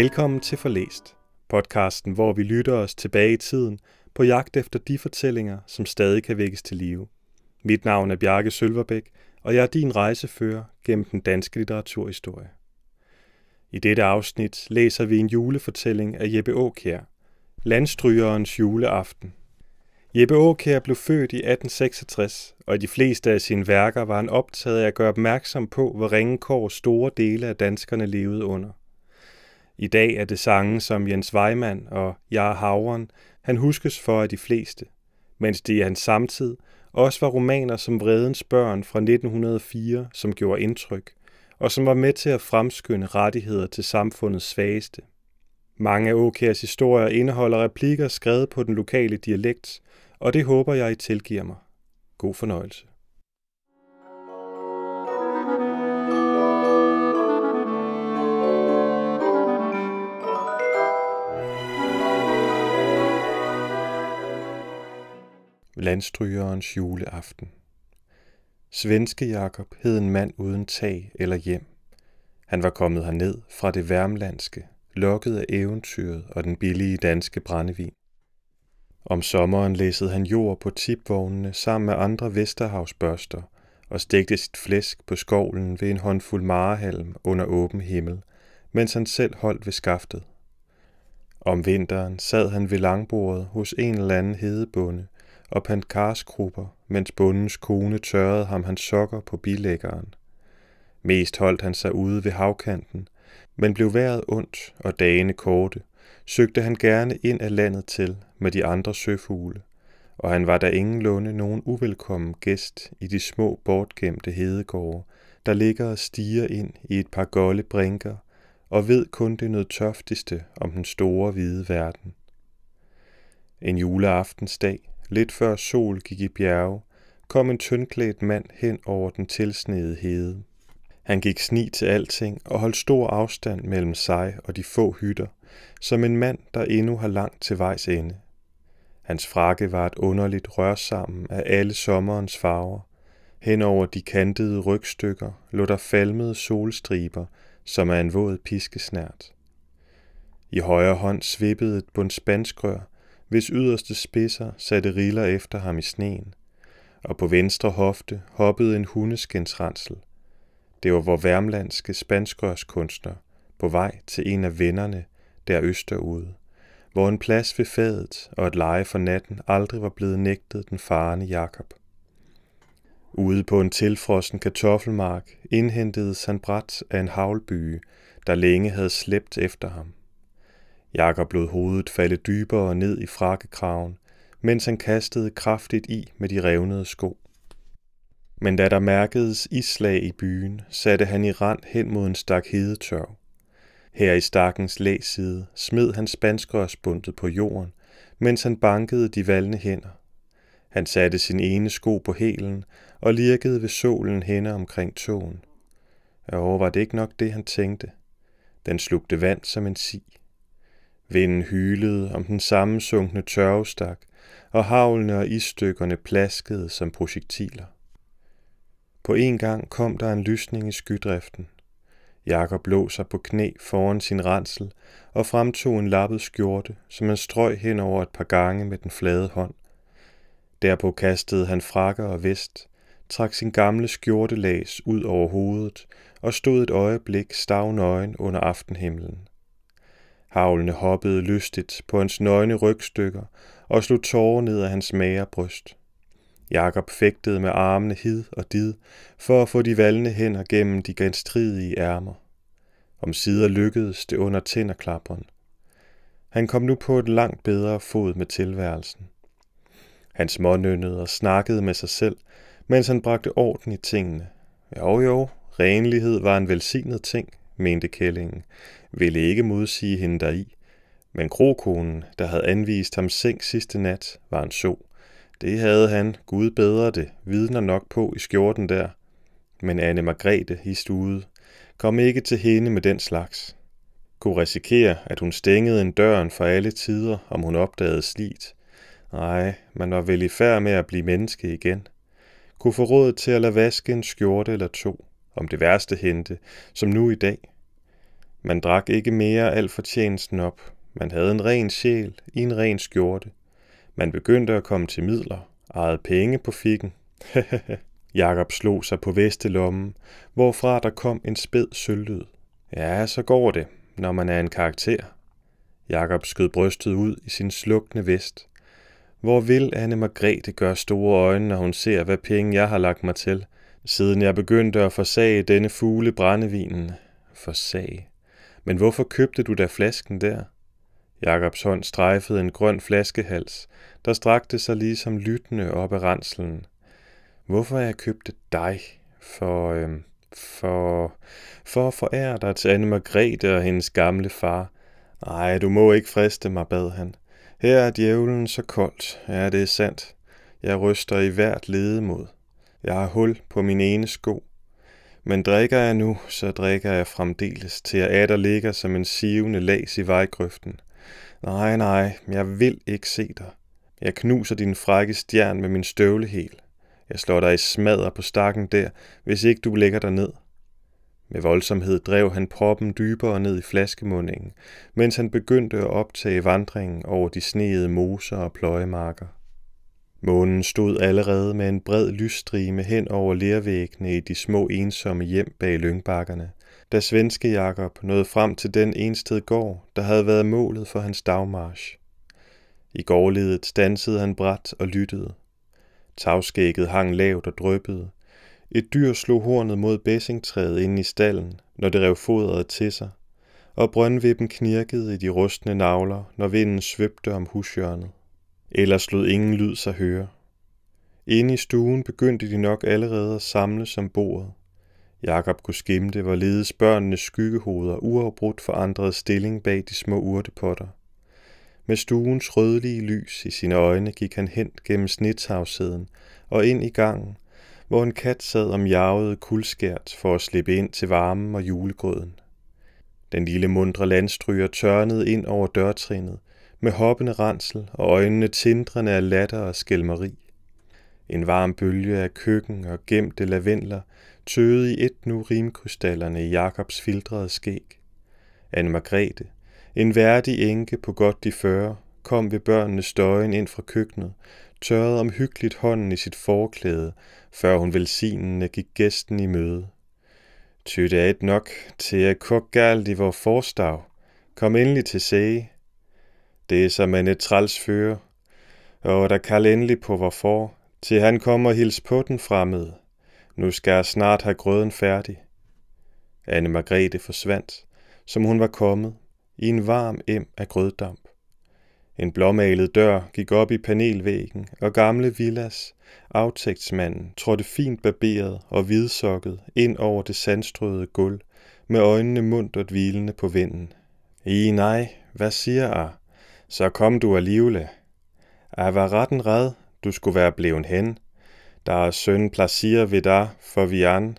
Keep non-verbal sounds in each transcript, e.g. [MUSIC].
Velkommen til Forlæst, podcasten, hvor vi lytter os tilbage i tiden på jagt efter de fortællinger, som stadig kan vækkes til live. Mit navn er Bjarke Sølverbæk, og jeg er din rejsefører gennem den danske litteraturhistorie. I dette afsnit læser vi en julefortælling af Jeppe Aakjær, Landstrygerens juleaften. Jeppe Aakjær blev født i 1866, og i de fleste af sine værker var han optaget af at gøre opmærksom på, hvor ringe kår store dele af danskerne levede under. I dag er det sange som Jens Weimann og Jar Havren, han huskes for af de fleste, mens det i hans samtid også var romaner som Vredens Børn fra 1904, som gjorde indtryk, og som var med til at fremskynde rettigheder til samfundets svageste. Mange af Åkærs historier indeholder replikker skrevet på den lokale dialekt, og det håber jeg, I tilgiver mig. God fornøjelse. Landstrygerens juleaften. Svenske Jakob hed en mand uden tag eller hjem. Han var kommet herned fra det værmlandske, lokket af eventyret og den billige danske brændevin. Om sommeren læssede han jord på tipvognene sammen med andre Vesterhavsbørster og stegte sit flæsk på skovlen ved en håndfuld marehalm under åben himmel, mens han selv holdt ved skaftet. Om vinteren sad han ved langbordet hos en eller anden hedebonde og pandt karskrupper, mens bundens kone tørrede ham hans sokker på bilæggeren. Mest holdt han sig ude ved havkanten, men blev vejret ondt og dagene korte, søgte han gerne ind af landet til med de andre søfugle, og han var der ingenlunde nogen uvelkommen gæst i de små bortgemte hedegårde, der ligger og stiger ind i et par golde brinker og ved kun det nødtørftigste om den store hvide verden. En juleaftensdag Lidt før sol gik i bjerge, kom en tyndklædt mand hen over den tilsnede hede. Han gik sni til alting og holdt stor afstand mellem sig og de få hytter, som en mand, der endnu har langt til vejs ende. Hans frakke var et underligt rørsammen af alle sommerens farver. Hen over de kantede rygstykker lå der falmede solstriber, som er en våd piskesnært. I højre hånd svippede et bund spanskrør, hvis yderste spidser satte riller efter ham i sneen, og på venstre hofte hoppede en hundeskensransel. Det var vor værmlandske spanskrørskunstner på vej til en af vennerne der østerude, hvor en plads ved fadet og et leje for natten aldrig var blevet nægtet den farende Jakob. Ude på en tilfrossen kartoffelmark indhentedes han bræt af en havlbyge, der længe havde slæbt efter ham. Jakob lod hovedet falde dybere ned i frakkekraven, mens han kastede kraftigt i med de revnede sko. Men da der mærkedes islag i byen, satte han i rand hen mod en stak hedetørv. Her i stakkens læside smed han spanskrørsbundet på jorden, mens han bankede de valne hænder. Han satte sin ene sko på hælen og lirkede ved solen henne omkring tågen. Og var det ikke nok det, han tænkte? Den slugte vand som en si. Vinden hylede om den sammensunkne tørvestak, og havlene og isstykkerne plaskede som projektiler. På en gang kom der en lysning i skydriften. Jakob lå sig på knæ foran sin rensel og fremtog en lappet skjorte, som han strøg hen over et par gange med den flade hånd. Derpå kastede han frakker og vest, trak sin gamle skjortelæs ud over hovedet og stod et øjeblik stavnøgen under aftenhimlen. Havlene hoppede lystigt på hans nøgne rygstykker og slog tårer ned af hans mager bryst. Jakob fægtede med armene hid og did for at få de valne hænder gennem de genstridige ærmer. Om sider lykkedes det under tænderklapperen. Han kom nu på et langt bedre fod med tilværelsen. Han smånønnede og snakkede med sig selv, mens han bragte orden i tingene. Jo jo, renlighed var en velsignet ting, mente kællingen, ville ikke modsige hende deri. Men krokonen, der havde anvist ham seng sidste nat, var en så. Det havde han, Gud bedre det, vidner nok på i skjorten der. Men Anne Margrethe i stude kom ikke til hende med den slags. Kunne risikere, at hun stængede en døren for alle tider, om hun opdagede slit. Nej, man var vel i færd med at blive menneske igen. Kunne få råd til at lade vaske en skjorte eller to, om det værste hente, som nu i dag. Man drak ikke mere alt fortjenesten op. Man havde en ren sjæl i en ren skjorte. Man begyndte at komme til midler, ejede penge på fikken. [LAUGHS] Jakob slog sig på vestelommen, hvorfra der kom en spæd sølvlyd. Ja, så går det, når man er en karakter. Jakob skød brystet ud i sin slukne vest. Hvor vil Anne Margrethe gøre store øjne, når hun ser, hvad penge jeg har lagt mig til, siden jeg begyndte at forsage denne fugle brændevinen? Forsage. Men hvorfor købte du da flasken der? Jakobs hånd strejfede en grøn flaskehals, der strakte sig ligesom lyttende op ad renslen. Hvorfor har jeg købte dig? For, øhm, for, for at forære dig til Anne Margrethe og hendes gamle far. Nej, du må ikke friste mig, bad han. Her er djævlen så koldt. Ja, det er sandt. Jeg ryster i hvert ledemod. Jeg har hul på min ene sko. Men drikker jeg nu, så drikker jeg fremdeles, til jeg atter ligger som en sivende las i vejgrøften. Nej, nej, jeg vil ikke se dig. Jeg knuser din frække stjern med min støvlehel. Jeg slår dig i smadder på stakken der, hvis ikke du lægger dig ned. Med voldsomhed drev han proppen dybere ned i flaskemundingen, mens han begyndte at optage vandringen over de sneede moser og pløjemarker. Månen stod allerede med en bred lysstrime hen over lervæggene i de små ensomme hjem bag lyngbakkerne, da svenske Jakob nåede frem til den ensted gård, der havde været målet for hans dagmarsch. I gårdledet stansede han bræt og lyttede. Tavskægget hang lavt og drøbbede. Et dyr slog hornet mod bæssingtræet inde i stallen, når det rev fodret til sig, og brøndvippen knirkede i de rustne navler, når vinden svøbte om hushjørnet. Ellers lod ingen lyd sig høre. Inde i stuen begyndte de nok allerede at samle som bordet. Jakob kunne skimte, hvorledes børnenes skyggehoveder uafbrudt forandrede stilling bag de små urtepotter. Med stuens rødlige lys i sine øjne gik han hen gennem snithavsæden og ind i gangen, hvor en kat sad om jarvede kuldskært for at slippe ind til varmen og julegrøden. Den lille mundre landstryger tørnede ind over dørtrinnet, med hoppende rensel og øjnene tindrende af latter og skælmeri. En varm bølge af køkken og gemte lavendler tøede i et nu rimkrystallerne i Jakobs filtrede skæg. Anne Margrethe, en værdig enke på godt de 40, kom ved børnenes støjen ind fra køkkenet, tørrede omhyggeligt hånden i sit forklæde, før hun velsignende gik gæsten i møde. Ty det er et nok til at kok galt i vor forstav. Kom endelig til sige. Det er som en et træls føre, og der kald endelig på hvorfor, til han kommer hils på den fremmede. Nu skal jeg snart have grøden færdig. Anne Margrethe forsvandt, som hun var kommet, i en varm em af grøddamp. En blåmalet dør gik op i panelvæggen, og gamle Villas, aftægtsmanden, trådte fint barberet og hvidsokket ind over det sandstrøede gulv, med øjnene muntert hvilende på vinden. I nej, hvad siger jeg? Så kom du alligevel. Jeg var retten red, du skulle være bleven hen. Der er søn placier ved dig for vi an.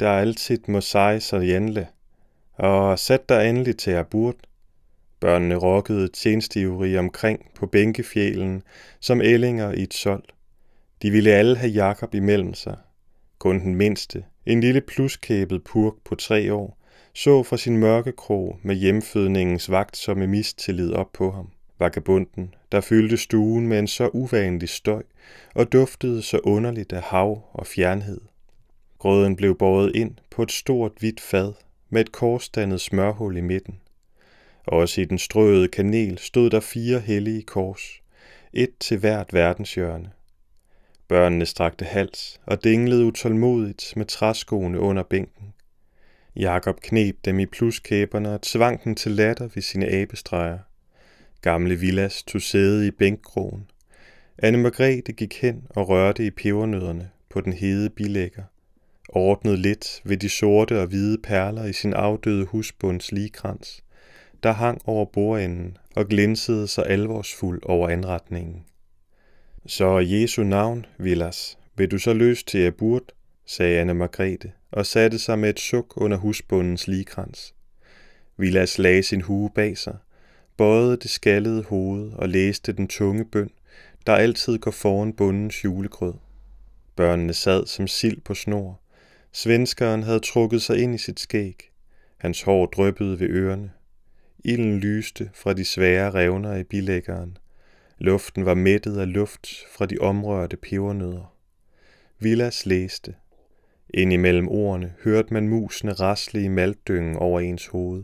Der er altid må sig så jænle. Og sæt dig endelig til at burt. Børnene rokkede tjenesteivrige omkring på bænkefjælen som ællinger i et sold. De ville alle have Jakob imellem sig. Kun den mindste, en lille pluskæbet purk på tre år, så fra sin mørke krog med hjemfødningens vagtsomme mistillid op på ham. Vagabunden, der fyldte stuen med en så uvanlig støj og duftede så underligt af hav og fjernhed. Grøden blev båret ind på et stort hvidt fad med et korsdannet smørhul i midten. Også i den strøede kanel stod der fire hellige kors, et til hvert verdenshjørne. Børnene strakte hals og dinglede utålmodigt med træskoene under bænken. Jakob knep dem i pluskæberne og tvang dem til latter ved sine abestreger. Gamle Villas tog sæde i bænkkrogen. Anne Margrethe gik hen og rørte i pebernødderne på den hede bilægger. Ordnede lidt ved de sorte og hvide perler i sin afdøde husbunds ligekrans, der hang over bordenden og glinsede så alvorsfuld over anretningen. Så Jesu navn, Villas, vil du så løs til at burt, sagde Anne Margrethe og satte sig med et suk under husbundens ligekrans. Villas lagde sin hue bag sig, bøjede det skallede hoved og læste den tunge bøn, der altid går foran bundens julegrød. Børnene sad som sild på snor. Svenskeren havde trukket sig ind i sit skæg. Hans hår dryppede ved ørerne. Ilden lyste fra de svære revner i bilæggeren. Luften var mættet af luft fra de omrørte pebernødder. Villas læste. Ind imellem ordene hørte man musene rasle i maltdyngen over ens hoved.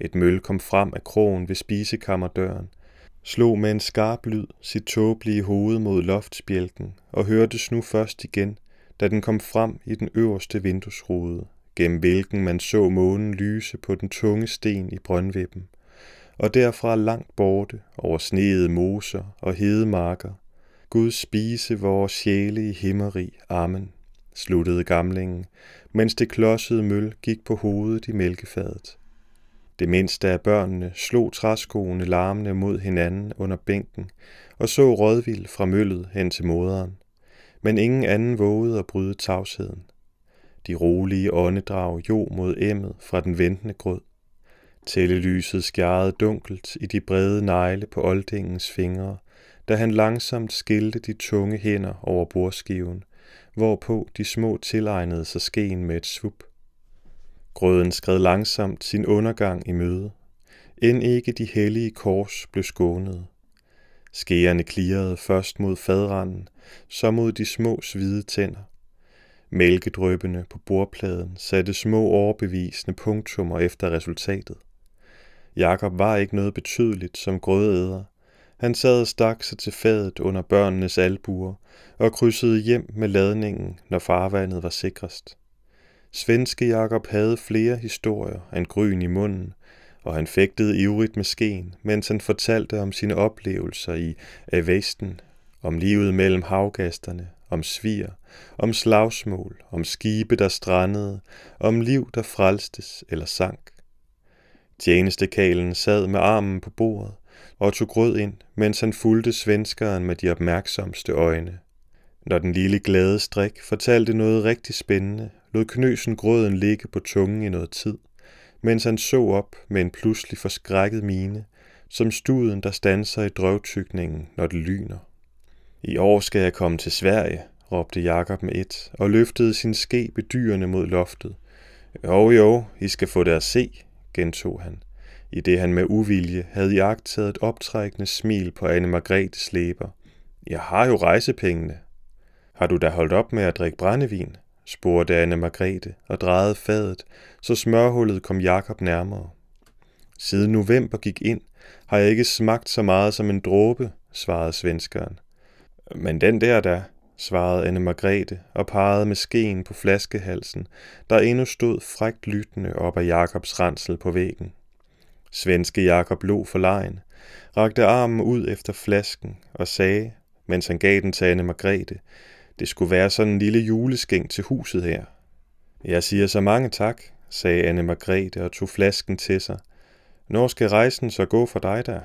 Et møl kom frem af krogen ved spisekammerdøren, slog med en skarp lyd sit tåbelige hoved mod loftsbjælken og hørtes nu først igen, da den kom frem i den øverste vinduesrude, gennem hvilken man så månen lyse på den tunge sten i brøndvippen, og derfra langt borte over sneede moser og hedemarker, Gud spise vores sjæle i himmeri. Amen, sluttede gamlingen, mens det klodsede møl gik på hovedet i mælkefadet. Det mindste af børnene slog træskoene larmende mod hinanden under bænken og så rådvild fra møllet hen til moderen. Men ingen anden vågede at bryde tavsheden. De rolige åndedrag jo mod emmet fra den ventende grød. Tællelyset skjærede dunkelt i de brede negle på oldingens fingre, da han langsomt skilte de tunge hænder over bordskiven, hvorpå de små tilegnede sig skeen med et svup. Grøden skred langsomt sin undergang i møde, end ikke de hellige kors blev skånet. Skeerne klirrede først mod fadranden, så mod de små svide tænder. Mælkedrøbene på bordpladen satte små overbevisende punktummer efter resultatet. Jakob var ikke noget betydeligt som grødæder. Han sad og stak sig til fadet under børnenes albuer og krydsede hjem med ladningen, når farvandet var sikrest. Svenske Jakob havde flere historier end gryn i munden, og han fægtede ivrigt med skeen, mens han fortalte om sine oplevelser i Avesten, om livet mellem havgasterne, om svir, om slagsmål, om skibe, der strandede, om liv, der frelstes eller sank. Tjenestekalen sad med armen på bordet og tog grød ind, mens han fulgte svenskeren med de opmærksomste øjne. Når den lille glade strik fortalte noget rigtig spændende, lod knøsen grøden ligge på tungen i noget tid, mens han så op med en pludselig forskrækket mine, som studen, der standser i drøvtykningen, når det lyner. I år skal jeg komme til Sverige, råbte Jakob med et, og løftede sin ske bedyrende mod loftet. Jo, jo, I skal få det at se, gentog han, i det han med uvilje havde jagtet et optrækkende smil på Anne Margrethes læber. Jeg har jo rejsepengene. Har du da holdt op med at drikke brændevin? spurgte Anne Margrethe og drejede fadet, så smørhullet kom Jakob nærmere. Siden november gik ind, har jeg ikke smagt så meget som en dråbe, svarede svenskeren. Men den der da, svarede Anne Margrethe og pegede med skeen på flaskehalsen, der endnu stod frægt lyttende op af Jakobs ransel på væggen. Svenske Jakob lå for lejen, rakte armen ud efter flasken og sagde, mens han gav den til Anne Margrethe, det skulle være sådan en lille juleskænk til huset her. Jeg siger så mange tak, sagde Anne Margrethe og tog flasken til sig. Når skal rejsen så gå for dig der?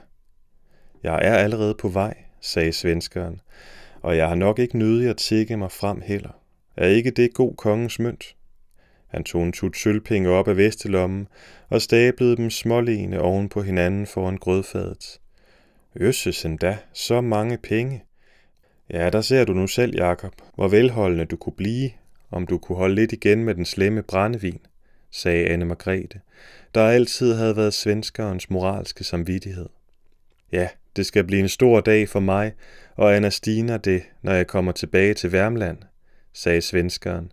Jeg er allerede på vej, sagde svenskeren, og jeg har nok ikke nødig at tække mig frem heller. Er ikke det god kongens mønt? Han tog en tut sølvpenge op af vestelommen og stablede dem smålene oven på hinanden foran grødfadet. Øsses endda, så mange penge. Ja, der ser du nu selv, Jakob, hvor velholdende du kunne blive, om du kunne holde lidt igen med den slemme brændevin, sagde Anne Margrethe, der altid havde været svenskerens moralske samvittighed. Ja, det skal blive en stor dag for mig og Anastina det, når jeg kommer tilbage til Værmland, sagde svenskeren,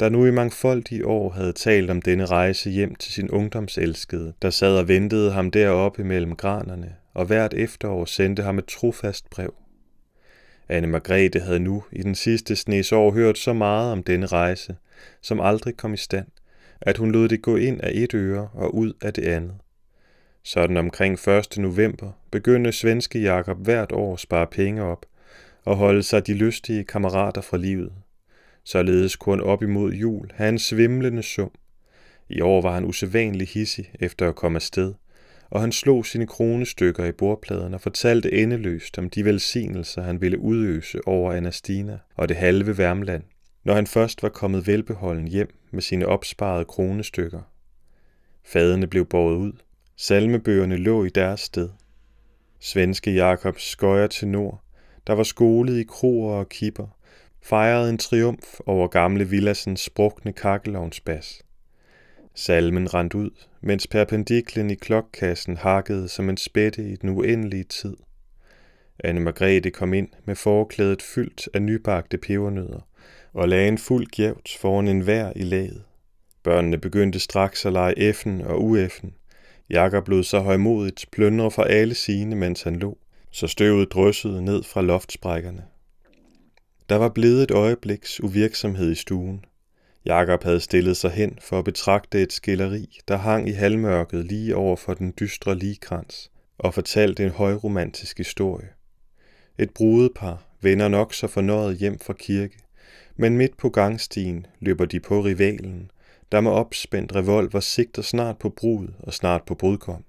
der nu i mangfoldige år havde talt om denne rejse hjem til sin ungdomselskede, der sad og ventede ham deroppe mellem granerne, og hvert efterår sendte ham et trofast brev. Anne Margrethe havde nu i den sidste snes år hørt så meget om denne rejse, som aldrig kom i stand, at hun lod det gå ind af et øre og ud af det andet. Sådan omkring 1. november begyndte svenske Jakob hvert år at spare penge op og holde sig de lystige kammerater fra livet. Således kunne op imod jul have en svimlende sum. I år var han usædvanlig hissig efter at komme afsted, og han slog sine kronestykker i bordpladen og fortalte endeløst om de velsignelser, han ville udøse over Anastina og det halve Værmland, når han først var kommet velbeholden hjem med sine opsparede kronestykker. Fadene blev båret ud. Salmebøgerne lå i deres sted. Svenske Jakobs skøjer til nord, der var skolet i kroer og kipper, fejrede en triumf over gamle Villasens sprukne kakkelovnsbas. Salmen rent ud, mens perpendiklen i klokkassen hakkede som en spætte i den uendelige tid. Anne Margrethe kom ind med forklædet fyldt af nybagte pebernødder og lagde en fuld gjevt foran en vær i laget. Børnene begyndte straks at lege effen og ueffen. Jakob lod så højmodigt plyndre fra alle sine, mens han lå, så støvet dryssede ned fra loftsprækkerne. Der var blevet et øjebliks uvirksomhed i stuen. Jakob havde stillet sig hen for at betragte et skilleri, der hang i halvmørket lige over for den dystre ligekrans, og fortalte en højromantisk historie. Et brudepar vender nok så fornøjet hjem fra kirke, men midt på gangstien løber de på rivalen, der med opspændt revolver sigter snart på brud og snart på brudkom.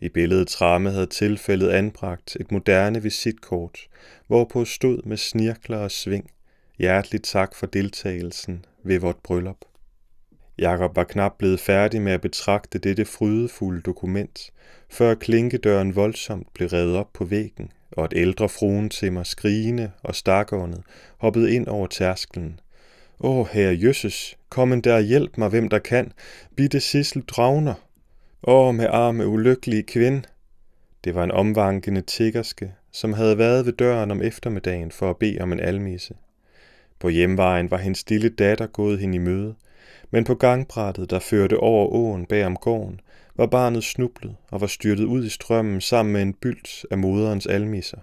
I billedet ramme havde tilfældet anbragt et moderne visitkort, hvorpå stod med snirkler og sving, hjerteligt tak for deltagelsen ved vort bryllup. Jakob var knap blevet færdig med at betragte dette frydefulde dokument, før klinkedøren voldsomt blev revet op på væggen, og et ældre fruen til mig skrigende og stakåndet hoppede ind over tærsklen. Åh, herre Jøsses, kom en der hjælp mig, hvem der kan, bitte Sissel dragner. Åh, med arme ulykkelige kvinde. Det var en omvankende tiggerske, som havde været ved døren om eftermiddagen for at bede om en almisse. På hjemvejen var hendes stille datter gået hende i møde, men på gangbrættet, der førte over åen bag om gården, var barnet snublet og var styrtet ud i strømmen sammen med en bylt af moderens almisser.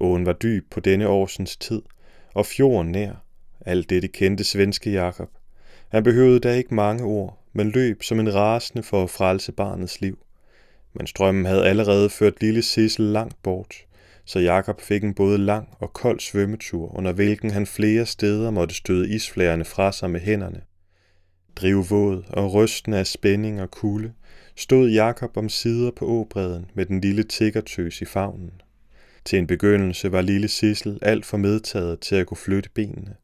Åen var dyb på denne årsens tid, og fjorden nær. Alt dette kendte svenske Jakob. Han behøvede da ikke mange ord, men løb som en rasende for at frelse barnets liv. Men strømmen havde allerede ført lille Sissel langt bort, så Jakob fik en både lang og kold svømmetur, under hvilken han flere steder måtte støde isflærene fra sig med hænderne. Drivvåd og rystende af spænding og kulde, stod Jakob om sider på åbredden med den lille tiggertøs i favnen. Til en begyndelse var lille Sissel alt for medtaget til at kunne flytte benene.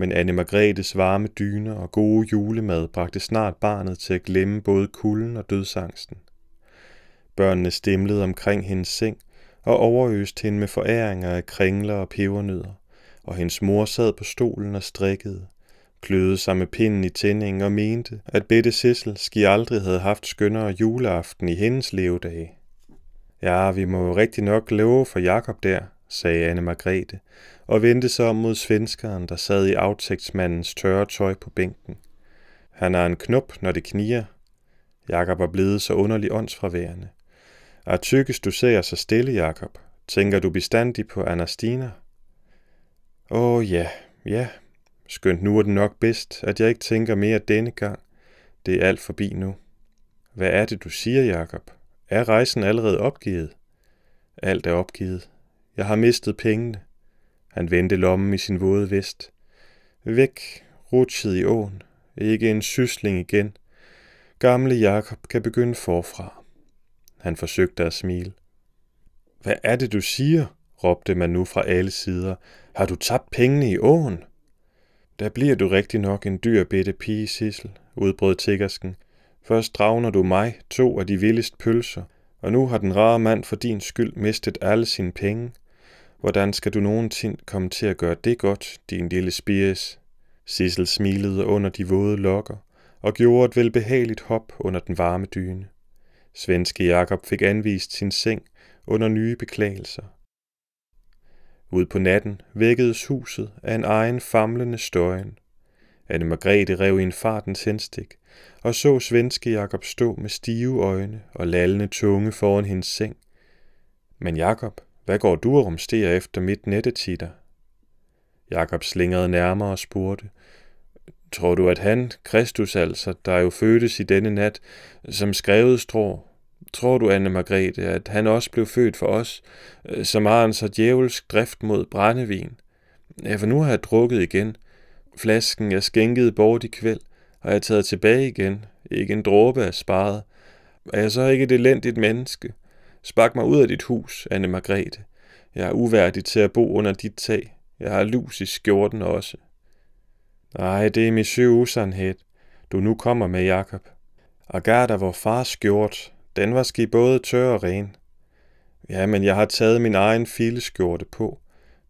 Men Anne Margrethes varme dyner og gode julemad bragte snart barnet til at glemme både kulden og dødsangsten. Børnene stemlede omkring hendes seng og overøste hende med foræringer af kringler og pebernødder, og hendes mor sad på stolen og strikkede, kløede sig med pinden i tændingen og mente, at Bette Sissel ski aldrig havde haft skønnere juleaften i hendes levedage. Ja, vi må jo rigtig nok love for Jakob der, sagde Anne Margrethe, og vendte sig om mod svenskeren, der sad i aftægtsmandens tørre tøj på bænken. Han er en knop, når det kniger. Jakob var blevet så underlig åndsfraværende. Er tykkest du ser så stille, Jakob? Tænker du bestandig på Anastina? Åh oh, ja, ja, Skønt nu er det nok bedst, at jeg ikke tænker mere denne gang. Det er alt forbi nu. Hvad er det, du siger, Jakob? Er rejsen allerede opgivet? Alt er opgivet. Jeg har mistet pengene. Han vendte lommen i sin våde vest. Væk, rutsjet i åen. Ikke en sysling igen. Gamle Jakob kan begynde forfra. Han forsøgte at smile. Hvad er det, du siger? råbte man nu fra alle sider. Har du tabt pengene i åen? Der bliver du rigtig nok en dyr bitte pige, Sissel, udbrød tiggersken. Først dragner du mig to af de vildeste pølser, og nu har den rare mand for din skyld mistet alle sine penge. Hvordan skal du nogensinde komme til at gøre det godt, din lille spies? Sissel smilede under de våde lokker og gjorde et velbehageligt hop under den varme dyne. Svenske Jakob fik anvist sin seng under nye beklagelser. Ud på natten vækkedes huset af en egen famlende støjen. Anne Margrethe rev i en farten tændstik og så svenske Jakob stå med stive øjne og lallende tunge foran hendes seng. Men Jakob, hvad går du og rumsterer efter mit nettetitter? Jakob slingrede nærmere og spurgte, Tror du, at han, Kristus altså, der jo fødtes i denne nat, som skrevet strå, Tror du, Anne Margrethe, at han også blev født for os, som har en så djævelsk drift mod brændevin? Ja, for nu har jeg drukket igen. Flasken jeg skænkede bort i kvæld, og jeg taget tilbage igen. Ikke en dråbe er sparet. Er jeg så ikke et elendigt menneske? Spark mig ud af dit hus, Anne Margrethe. Jeg er uværdig til at bo under dit tag. Jeg har lus i skjorten også. Nej, det er min syge usandhed, du nu kommer med, Jakob. Agatha, vor fars skjort, den var ski både tør og ren. Ja, men jeg har taget min egen fileskjorte på.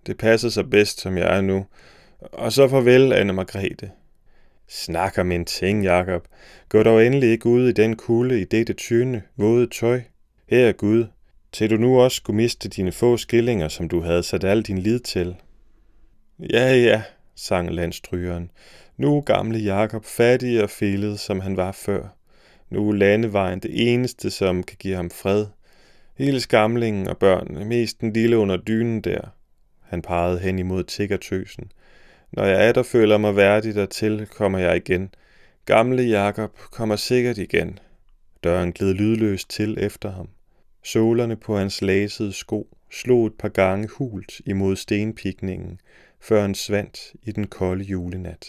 Det passer sig bedst, som jeg er nu. Og så farvel, Anne Margrethe. Snak om en ting, Jakob. Gå dog endelig ikke ud i den kulde i dette tynde, våde tøj. Her Gud, til du nu også skulle miste dine få skillinger, som du havde sat al din lid til. Ja, ja, sang landstrygeren. Nu er gamle Jakob fattig og fældet, som han var før. Nu er landevejen det eneste, som kan give ham fred. Hele skamlingen og børnene, mest den lille under dynen der. Han pegede hen imod tiggertøsen. Når jeg er der føler mig værdig dertil, kommer jeg igen. Gamle Jakob kommer sikkert igen. Døren gled lydløst til efter ham. Sålerne på hans lasede sko slog et par gange hult imod stenpikningen, før han svandt i den kolde julenat.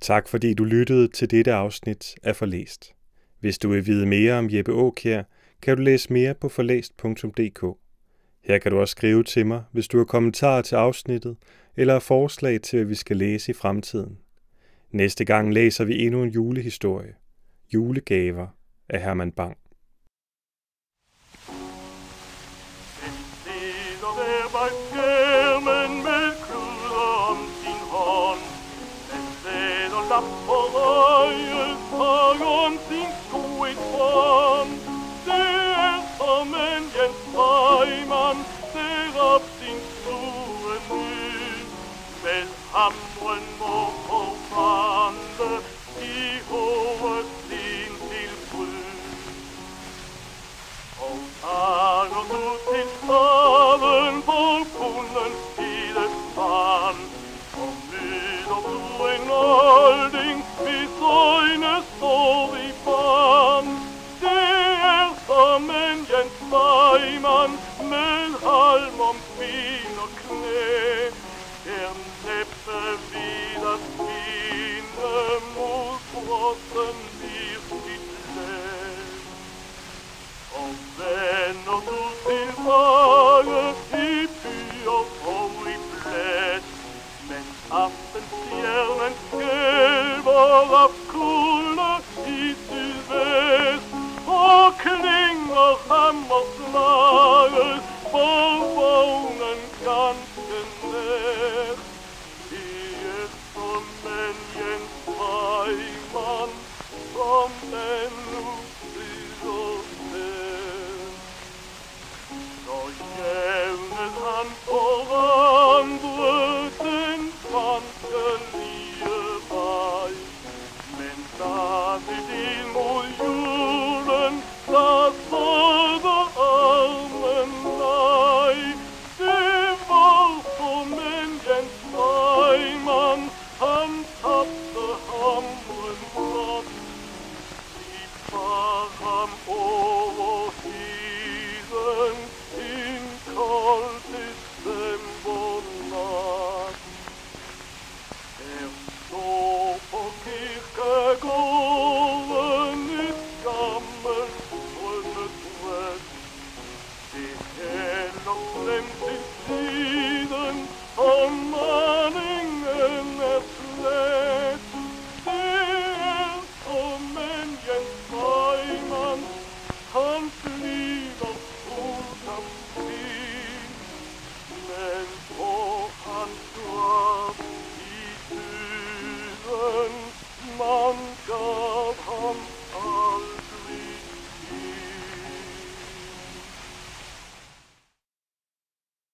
Tak fordi du lyttede til dette afsnit af Forlæst. Hvis du vil vide mere om Jeppe Aukjær, kan du læse mere på forlæst.dk. Her kan du også skrive til mig, hvis du har kommentarer til afsnittet eller forslag til, hvad vi skal læse i fremtiden. Næste gang læser vi endnu en julehistorie. Julegaver af Herman Bang. Hamren må forbrænde i hovedet din til bryd. Og tager kold decembernat.